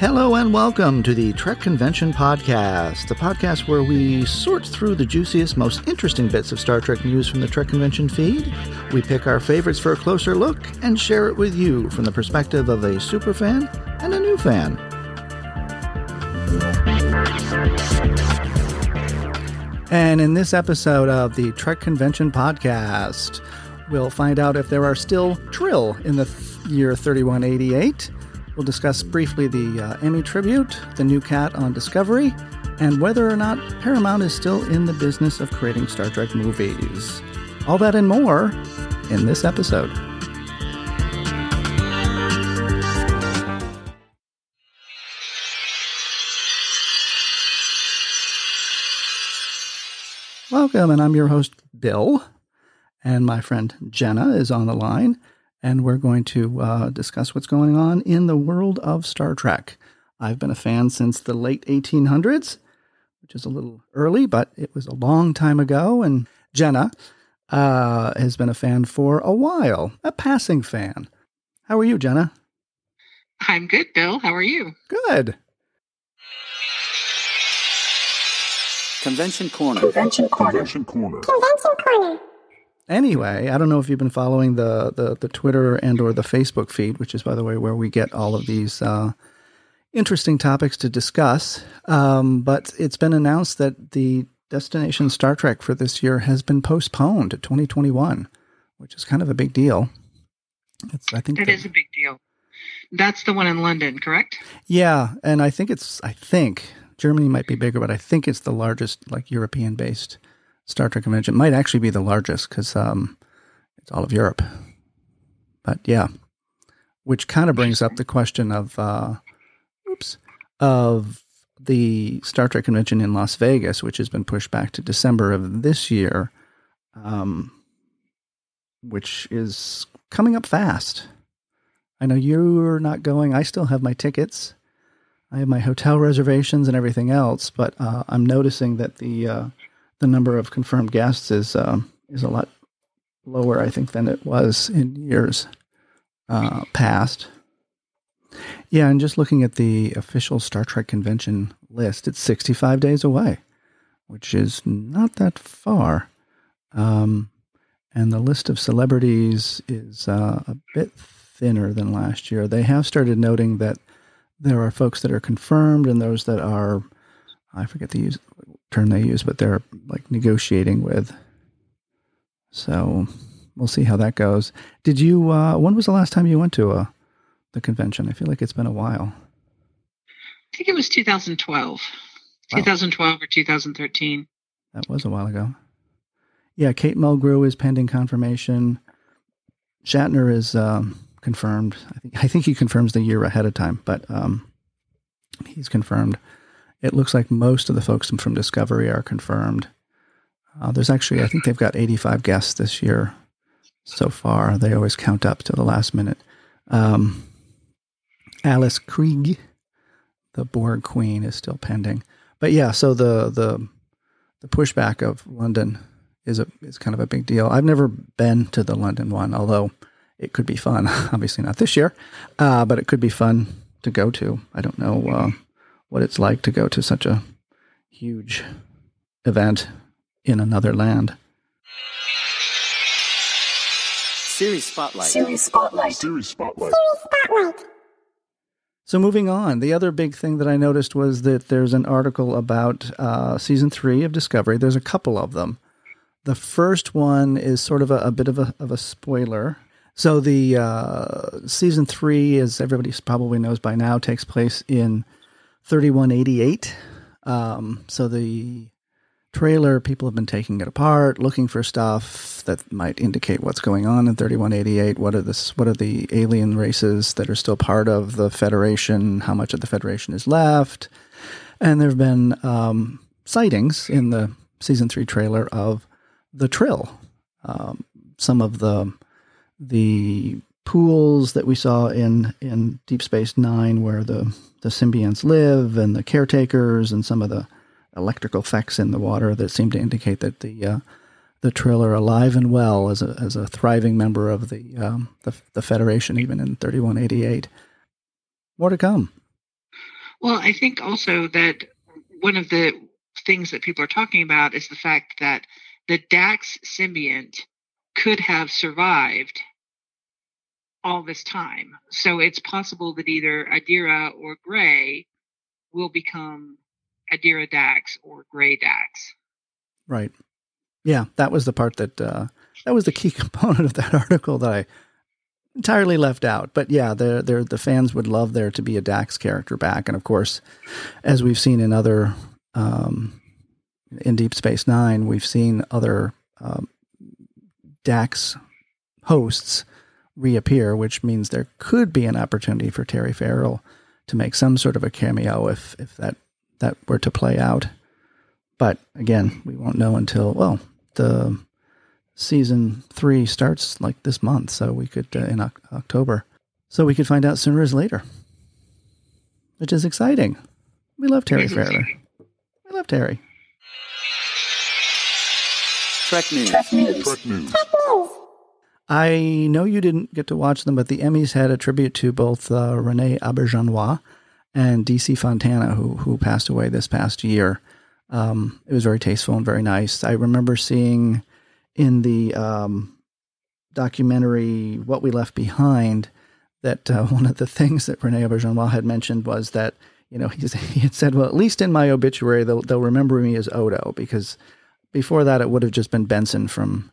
Hello and welcome to the Trek Convention Podcast, the podcast where we sort through the juiciest, most interesting bits of Star Trek news from the Trek Convention feed. We pick our favorites for a closer look and share it with you from the perspective of a super fan and a new fan. And in this episode of the Trek Convention Podcast, we'll find out if there are still Trill in the th- year 3188. We'll discuss briefly the uh, Emmy tribute, the new cat on Discovery, and whether or not Paramount is still in the business of creating Star Trek movies. All that and more in this episode. Welcome, and I'm your host, Bill. And my friend Jenna is on the line, and we're going to uh, discuss what's going on in the world of Star Trek. I've been a fan since the late 1800s, which is a little early, but it was a long time ago. And Jenna uh, has been a fan for a while, a passing fan. How are you, Jenna? I'm good, Bill. How are you? Good. Convention Corner. Convention Corner. Convention Corner. Convention Corner. Anyway, I don't know if you've been following the, the, the Twitter and or the Facebook feed, which is, by the way, where we get all of these uh, interesting topics to discuss. Um, but it's been announced that the Destination Star Trek for this year has been postponed to 2021, which is kind of a big deal. It's, I think It the- is a big deal. That's the one in London, correct? Yeah, and I think it's I think Germany might be bigger, but I think it's the largest like European based Star Trek convention. It might actually be the largest because um, it's all of Europe. But yeah, which kind of brings up the question of uh, oops of the Star Trek convention in Las Vegas, which has been pushed back to December of this year, um, which is coming up fast. I know you're not going. I still have my tickets. I have my hotel reservations and everything else, but uh, I'm noticing that the uh, the number of confirmed guests is um is a lot lower, I think, than it was in years uh, past. Yeah, and just looking at the official Star Trek convention list, it's 65 days away, which is not that far. Um, and the list of celebrities is uh, a bit thinner than last year. They have started noting that there are folks that are confirmed and those that are, I forget the use, term they use, but they're like negotiating with. So we'll see how that goes. Did you, uh, when was the last time you went to a, the convention? I feel like it's been a while. I think it was 2012. Wow. 2012 or 2013. That was a while ago. Yeah, Kate Mulgrew is pending confirmation. Shatner is um, confirmed. I think I think he confirms the year ahead of time, but um, he's confirmed. It looks like most of the folks from Discovery are confirmed. Uh, there's actually, I think they've got 85 guests this year so far. They always count up to the last minute. Um, Alice Krige, the Borg Queen, is still pending. But yeah, so the the the pushback of London is a is kind of a big deal. I've never been to the London one, although it could be fun. Obviously not this year, uh, but it could be fun to go to. I don't know uh, what it's like to go to such a huge event in another land. Series Spotlight. Series Spotlight. Series Spotlight. Series Spotlight. So moving on, the other big thing that I noticed was that there's an article about uh, season three of Discovery. There's a couple of them. The first one is sort of a, a bit of a of a spoiler. So the uh, season three, as everybody probably knows by now, takes place in 3188. Um, so the trailer, people have been taking it apart, looking for stuff that might indicate what's going on in 3188. What are this? What are the alien races that are still part of the Federation? How much of the Federation is left? And there have been um, sightings in the season three trailer of the Trill. Um, some of the the pools that we saw in in Deep Space Nine, where the the symbionts live, and the caretakers, and some of the electrical effects in the water that seem to indicate that the uh, the Trill are alive and well as a as a thriving member of the um, the, the Federation, even in thirty one eighty eight. More to come. Well, I think also that one of the things that people are talking about is the fact that the Dax symbiont could have survived all this time. So it's possible that either Adira or Gray will become Adira Dax or Gray Dax. Right. Yeah, that was the part that uh, that was the key component of that article that I entirely left out. But yeah, the the the fans would love there to be a Dax character back, and of course, as we've seen in other um, in Deep Space Nine, we've seen other um, Dax hosts reappear, which means there could be an opportunity for Terry Farrell to make some sort of a cameo if if that that were to play out. But again, we won't know until well the season three starts like this month, so we could uh, in o- October, so we could find out sooner or later, which is exciting. We love Terry Farrell. We love Terry. Trek News. Trek News. I know you didn't get to watch them, but the Emmys had a tribute to both uh, René Auberjonois and DC Fontana, who who passed away this past year. Um, it was very tasteful and very nice. I remember seeing in the um, documentary "What We Left Behind" that uh, one of the things that Rene Auberjonois had mentioned was that you know he had said, "Well, at least in my obituary, they'll they'll remember me as Odo," because before that it would have just been Benson from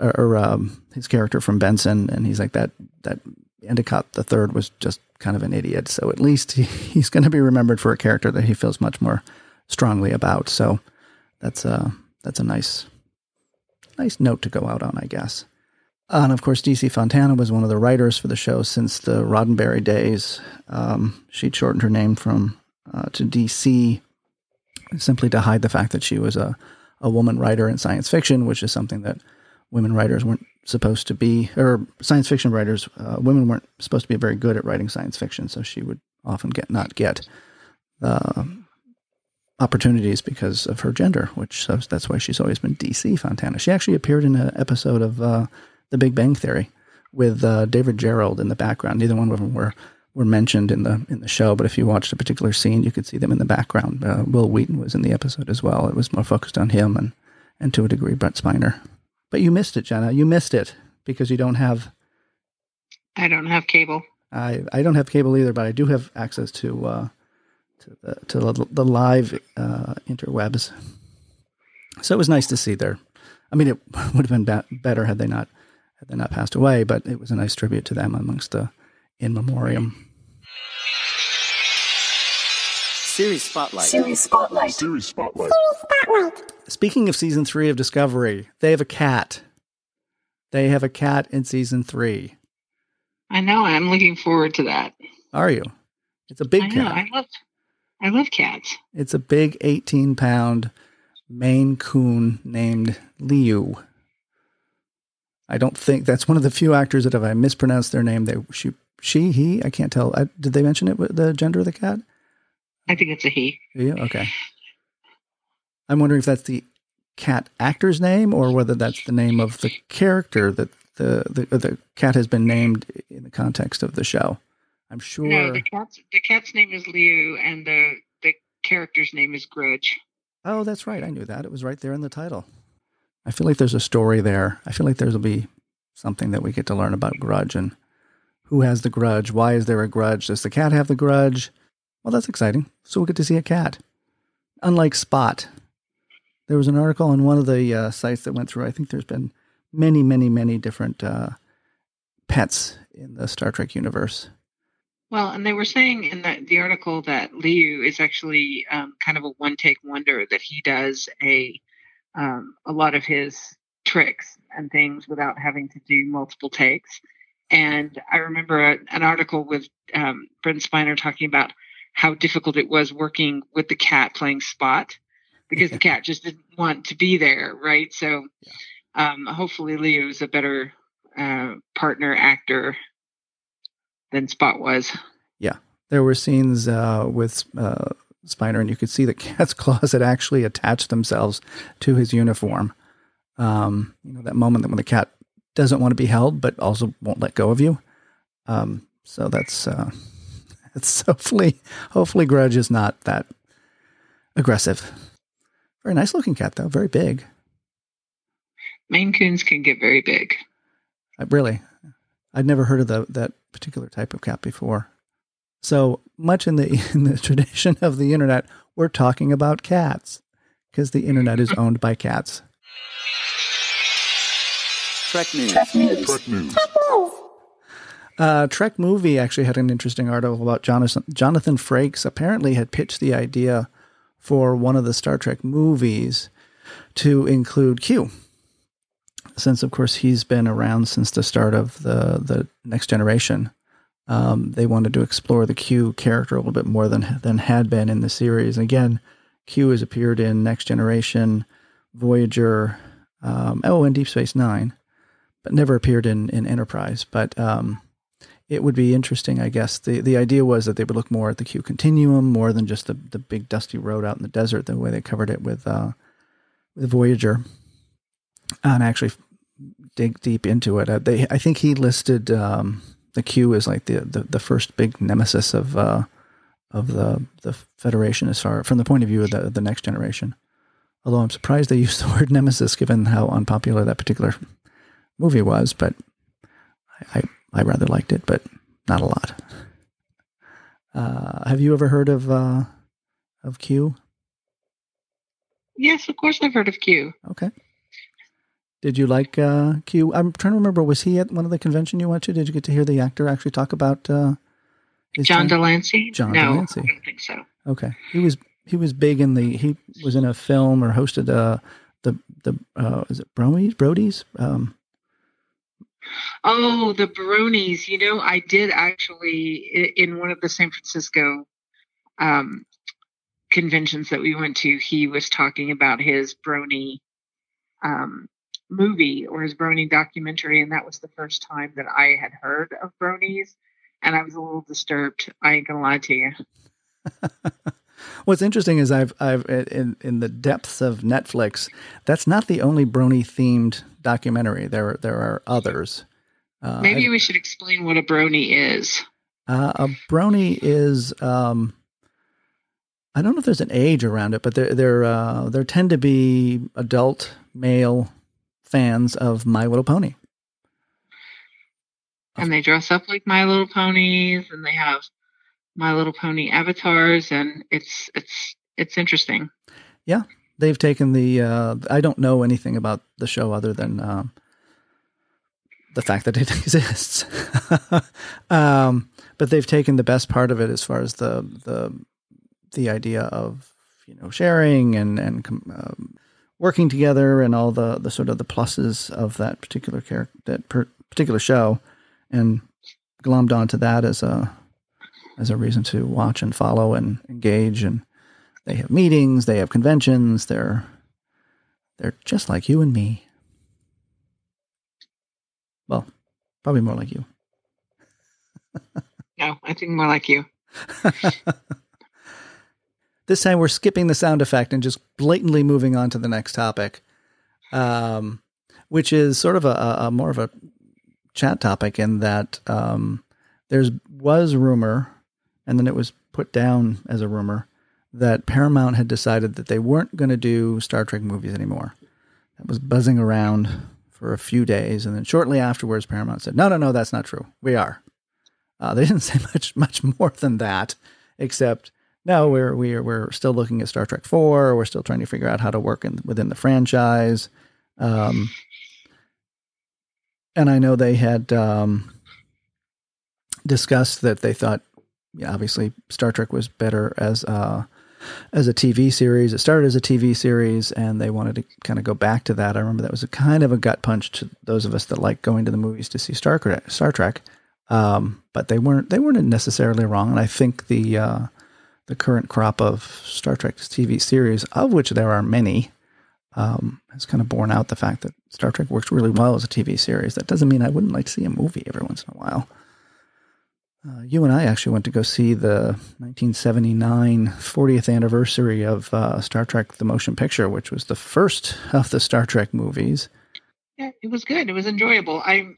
or, or um, his character from Benson, and he's like that that Endicott the third was just kind of an idiot. So at least he, he's going to be remembered for a character that he feels much more strongly about. So that's a that's a nice nice note to go out on, I guess. And of course, DC Fontana was one of the writers for the show since the Roddenberry days. Um, she'd shortened her name from uh, to DC simply to hide the fact that she was a, a woman writer in science fiction, which is something that women writers weren't supposed to be, or science fiction writers, uh, women weren't supposed to be very good at writing science fiction, so she would often get not get the opportunities because of her gender, which so that's why she's always been DC Fontana. She actually appeared in an episode of uh, The Big Bang Theory with uh, David Gerrold in the background. Neither one of them were were mentioned in the in the show, but if you watched a particular scene, you could see them in the background. Uh, Wil Wheaton was in the episode as well. It was more focused on him and and to a degree Brent Spiner. But you missed it, Jenna. You missed it because you don't have. I don't have cable. I I don't have cable either, but I do have access to uh, to the to the, the live uh, interwebs. So it was nice to see there. I mean, it would have been ba- better had they not had they not passed away, but it was a nice tribute to them amongst the in memoriam. Series Spotlight. Series Spotlight. Series Spotlight. Series Spotlight. Speaking of season three of Discovery, they have a cat. They have a cat in season three. I know. I'm looking forward to that. Are you? It's a big I know. cat. I love. I love cats. It's a big 18 pound Maine Coon named Liu. I don't think that's one of the few actors that if I mispronounced their name, they she, she he I can't tell. I, did they mention it with the gender of the cat? I think it's a he. Yeah, okay. I'm wondering if that's the cat actor's name or whether that's the name of the character that the the, the cat has been named in the context of the show. I'm sure. No, the cat's the cat's name is Liu, and the the character's name is Grudge. Oh, that's right. I knew that. It was right there in the title. I feel like there's a story there. I feel like there'll be something that we get to learn about grudge and who has the grudge. Why is there a grudge? Does the cat have the grudge? Well, that's exciting. So we'll get to see a cat. Unlike Spot, there was an article on one of the uh, sites that went through. I think there's been many, many, many different uh, pets in the Star Trek universe. Well, and they were saying in the, the article that Liu is actually um, kind of a one take wonder that he does a um, a lot of his tricks and things without having to do multiple takes. And I remember a, an article with um, Brent Spiner talking about how difficult it was working with the cat playing Spot because the cat just didn't want to be there, right? So um, hopefully Leo is a better uh, partner actor than Spot was. Yeah, there were scenes uh, with uh, Spiner, and you could see the cat's claws had actually attached themselves to his uniform. Um, you know that moment that when the cat doesn't want to be held, but also won't let go of you. Um, so that's uh, it's hopefully hopefully Grudge is not that aggressive. Very nice looking cat though, very big. Maine Coons can get very big. I, really, I'd never heard of the, that particular type of cat before. So much in the in the tradition of the internet, we're talking about cats because the internet is owned by cats. Trek News. Trek News. Trek News. Uh, Trek movie actually had an interesting article about Jonathan Jonathan Frakes. Apparently, had pitched the idea for one of the Star Trek movies to include Q, since of course he's been around since the start of the the Next Generation. Um, they wanted to explore the Q character a little bit more than than had been in the series. Again, Q has appeared in Next Generation, Voyager, um, oh, and Deep Space Nine, but never appeared in in Enterprise. But um, it would be interesting, I guess. The the idea was that they would look more at the Q continuum more than just the, the big dusty road out in the desert, the way they covered it with uh, with Voyager, and actually dig deep into it. Uh, they, I think he listed um, the Q as like the, the, the first big nemesis of uh, of the the Federation, as far from the point of view of the the next generation. Although I'm surprised they used the word nemesis, given how unpopular that particular movie was, but I, I I rather liked it, but not a lot. Uh, have you ever heard of uh, of Q? Yes, of course I've heard of Q. Okay. Did you like uh, Q? I'm trying to remember. Was he at one of the convention you went to? Did you get to hear the actor actually talk about uh, John time? de Lancie? John no, de Lancie. I don't think so. Okay, he was he was big in the he was in a film or hosted uh the the uh is it Brodies Brodies um Oh, the Baronies. You know, I did actually in one of the San Francisco um, conventions that we went to. He was talking about his Brony um, movie or his Brony documentary, and that was the first time that I had heard of Bronies. And I was a little disturbed. I ain't gonna lie to you. What's interesting is I've I've in in the depths of Netflix. That's not the only Brony themed documentary. There there are others. Uh, Maybe we should explain what a Brony is. Uh, a brony is um, I don't know if there's an age around it, but there there uh, there tend to be adult male fans of My Little Pony. and they dress up like My Little Ponies, and they have My Little Pony avatars, and it's it's it's interesting. They've taken the uh, I don't know anything about the show other than um, the fact that it exists. um, but they've taken the best part of it as far as the the the idea of you know sharing and and um, working together and all the the sort of the pluses of that particular character that per- particular show and glommed onto that as a as a reason to watch and follow and engage and they have meetings they have conventions they're they're just like you and me well probably more like you No, I think more like you. this time we're skipping the sound effect and just blatantly moving on to the next topic, um, which is sort of a, a, more of a chat topic in that um, there's was rumor, and then it was put down as a rumor that Paramount had decided that they weren't going to do Star Trek movies anymore. That was buzzing around for a few days, and then shortly afterwards, Paramount said, "No, no, no, that's not true. We are." Uh, they didn't say much much more than that, except no, we're we're we're still looking at Star Trek Four. We're still trying to figure out how to work in, within the franchise. Um, and I know they had um, discussed that they thought, yeah, obviously Star Trek was better as uh, as a TV series. It started as a TV series, and they wanted to kind of go back to that. I remember that was a kind of a gut punch to those of us that like going to the movies to see Star Trek. Star Trek, um, but they weren't they weren't necessarily wrong. And I think the uh, the current crop of Star Trek TV series, of which there are many, um, has kind of borne out the fact that Star Trek works really well as a TV series. That doesn't mean I wouldn't like to see a movie every once in a while. Uh, you and I actually went to go see the 1979 40th anniversary of uh, Star Trek: The Motion Picture, which was the first of the Star Trek movies. Yeah, it was good. It was enjoyable. I,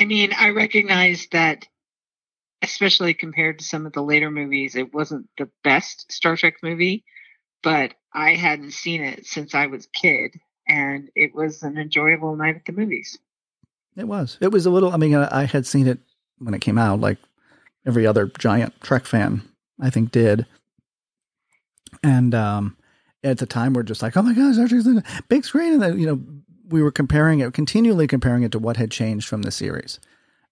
I mean, I recognized that especially compared to some of the later movies, it wasn't the best Star Trek movie, but I hadn't seen it since I was a kid, and it was an enjoyable night at the movies. It was. It was a little. I mean, I, I had seen it when it came out, like every other giant Trek fan, I think, did. And um, at the time, we're just like, "Oh my gosh, Star big screen!" And then, you know, we were comparing it, continually comparing it to what had changed from the series,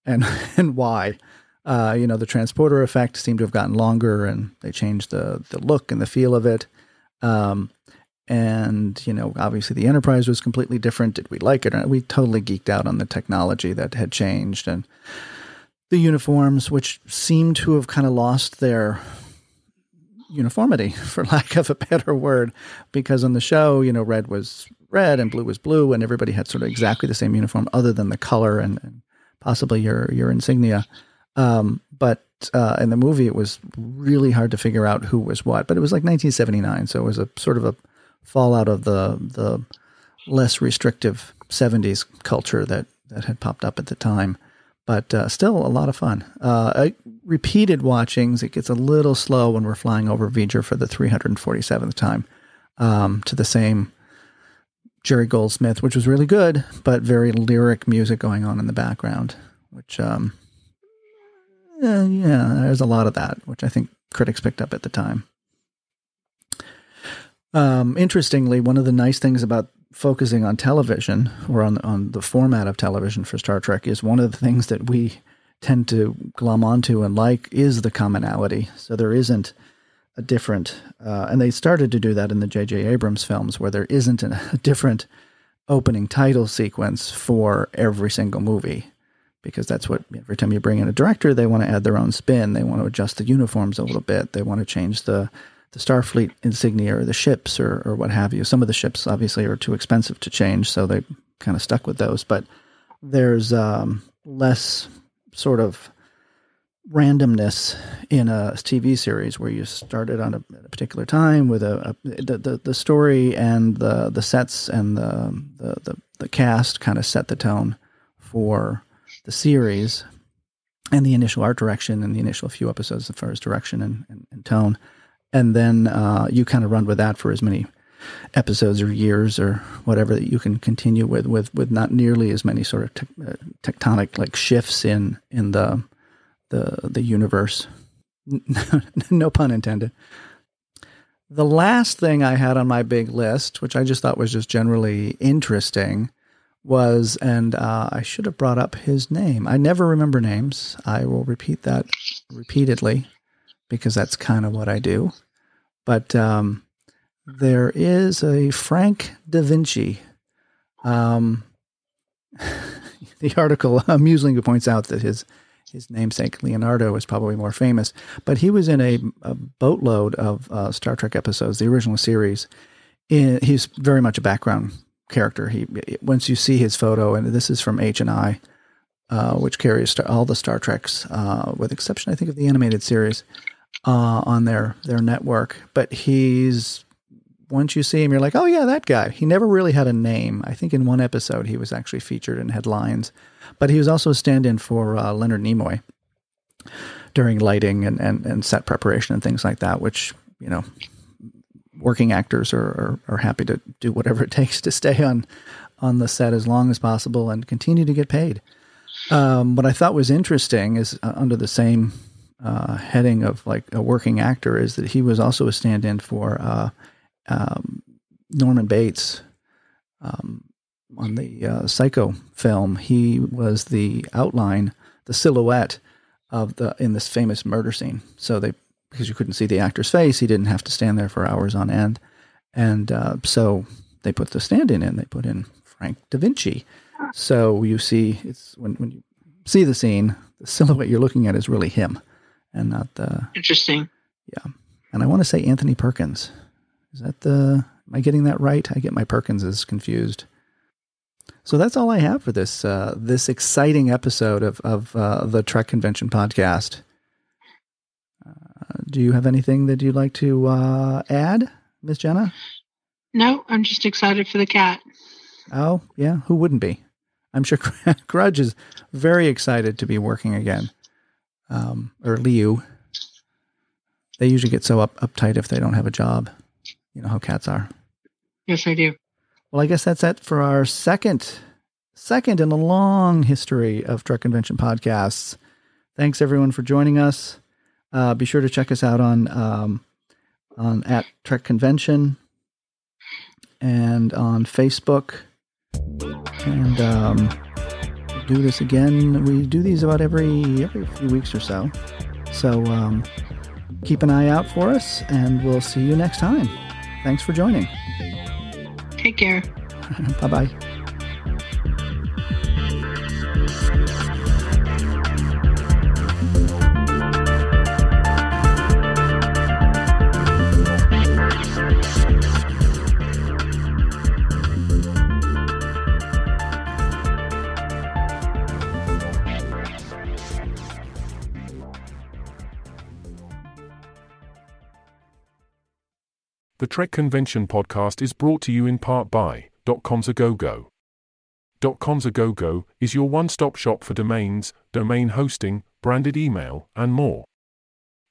and and why. Uh, you know, the transporter effect seemed to have gotten longer, and they changed the the look and the feel of it. Um, and you know, obviously, the Enterprise was completely different. Did we like it? We totally geeked out on the technology that had changed and the uniforms, which seemed to have kind of lost their uniformity, for lack of a better word, because on the show, you know, red was red and blue was blue, and everybody had sort of exactly the same uniform, other than the color and, and possibly your your insignia. Um, but uh, in the movie, it was really hard to figure out who was what. But it was like 1979, so it was a sort of a fallout of the the less restrictive 70s culture that that had popped up at the time. But uh, still a lot of fun. Uh, repeated watchings, it gets a little slow when we're flying over V'Ger for the 347th time um, to the same Jerry Goldsmith, which was really good, but very lyric music going on in the background, which, um, eh, yeah, there's a lot of that, which I think critics picked up at the time. Um, interestingly, one of the nice things about focusing on television or on on the format of television for Star Trek is one of the things that we tend to glom onto and like is the commonality. So there isn't a different, uh, and they started to do that in the J.J. Abrams films, where there isn't a, a different opening title sequence for every single movie because that's what every time you bring in a director, they want to add their own spin. They want to adjust the uniforms a little bit. They want to change the the Starfleet insignia or the ships or, or what have you. Some of the ships obviously are too expensive to change, so they kind of stuck with those. But there's um, less sort of randomness in a TV series where you started on a, a particular time with a, a the, the, the story and the the sets and the the the, the cast kind of set the tone for the series and the initial art direction and the initial few episodes as far as direction and, and, and tone and then uh, you kind of run with that for as many episodes or years or whatever that you can continue with with with not nearly as many sort of te- uh, tectonic like shifts in in the the the universe. No pun intended. The last thing i had on my big list which i just thought was just generally interesting was and uh, i should have brought up his name. I never remember names. I will repeat that repeatedly because that's kind of what I do. But um, there is a Frank Da Vinci. Um, the article amusingly points out that his his namesake Leonardo is probably more famous, but he was in a, a boatload of uh, Star Trek episodes, the original series. In, he's very much a background character. He once you see his photo, and this is from H and I, uh, which carries all the Star Treks, uh, with exception I think of the animated series uh, on their their network. But he's once you see him, you're like, oh yeah, that guy. He never really had a name. I think in one episode he was actually featured in headlines, but he was also a stand-in for uh, Leonard Nimoy during lighting and, and, and set preparation and things like that. Which you know, working actors are, are, are happy to do whatever it takes to stay on on the set as long as possible and continue to get paid. Um, what I thought was interesting is uh, under the same uh, heading of like a working actor is that he was also a stand-in for uh, um, Norman Bates um, on the uh, Psycho film. He was the outline, the silhouette of the in this famous murder scene. So they because you couldn't see the actor's face, he didn't have to stand there for hours on end, and uh, so they put the stand-in in. They put in Frank Da Vinci. So you see, it's when when you see the scene, the silhouette you're looking at is really him and not the interesting. Yeah, and I want to say Anthony Perkins. Is that the? Am I getting that right? I get my Perkinses confused. So that's all I have for this uh, this exciting episode of of uh, the Trek Convention podcast. Uh, do you have anything that you'd like to uh, add, Miss Jenna? No, I'm just excited for the cat. Oh yeah, who wouldn't be? I'm sure Grudge is very excited to be working again. Um, or Liu. They usually get so up uptight if they don't have a job. You know how cats are. Yes, I do. Well, I guess that's it for our second second in a long history of Trek Convention podcasts. Thanks everyone for joining us. Uh, be sure to check us out on um, on at Trek Convention and on Facebook. And um, do this again. We do these about every every few weeks or so. So um, keep an eye out for us, and we'll see you next time. Thanks for joining. Take care. bye bye. The Trek Convention podcast is brought to you in part by .com's a is your one-stop shop for domains, domain hosting, branded email, and more.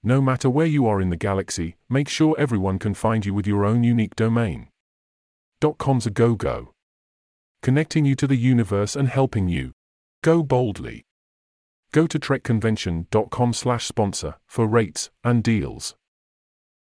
No matter where you are in the galaxy, make sure everyone can find you with your own unique domain. .com's a go-go. Connecting you to the universe and helping you. Go boldly. Go to trekconvention.com slash sponsor for rates and deals.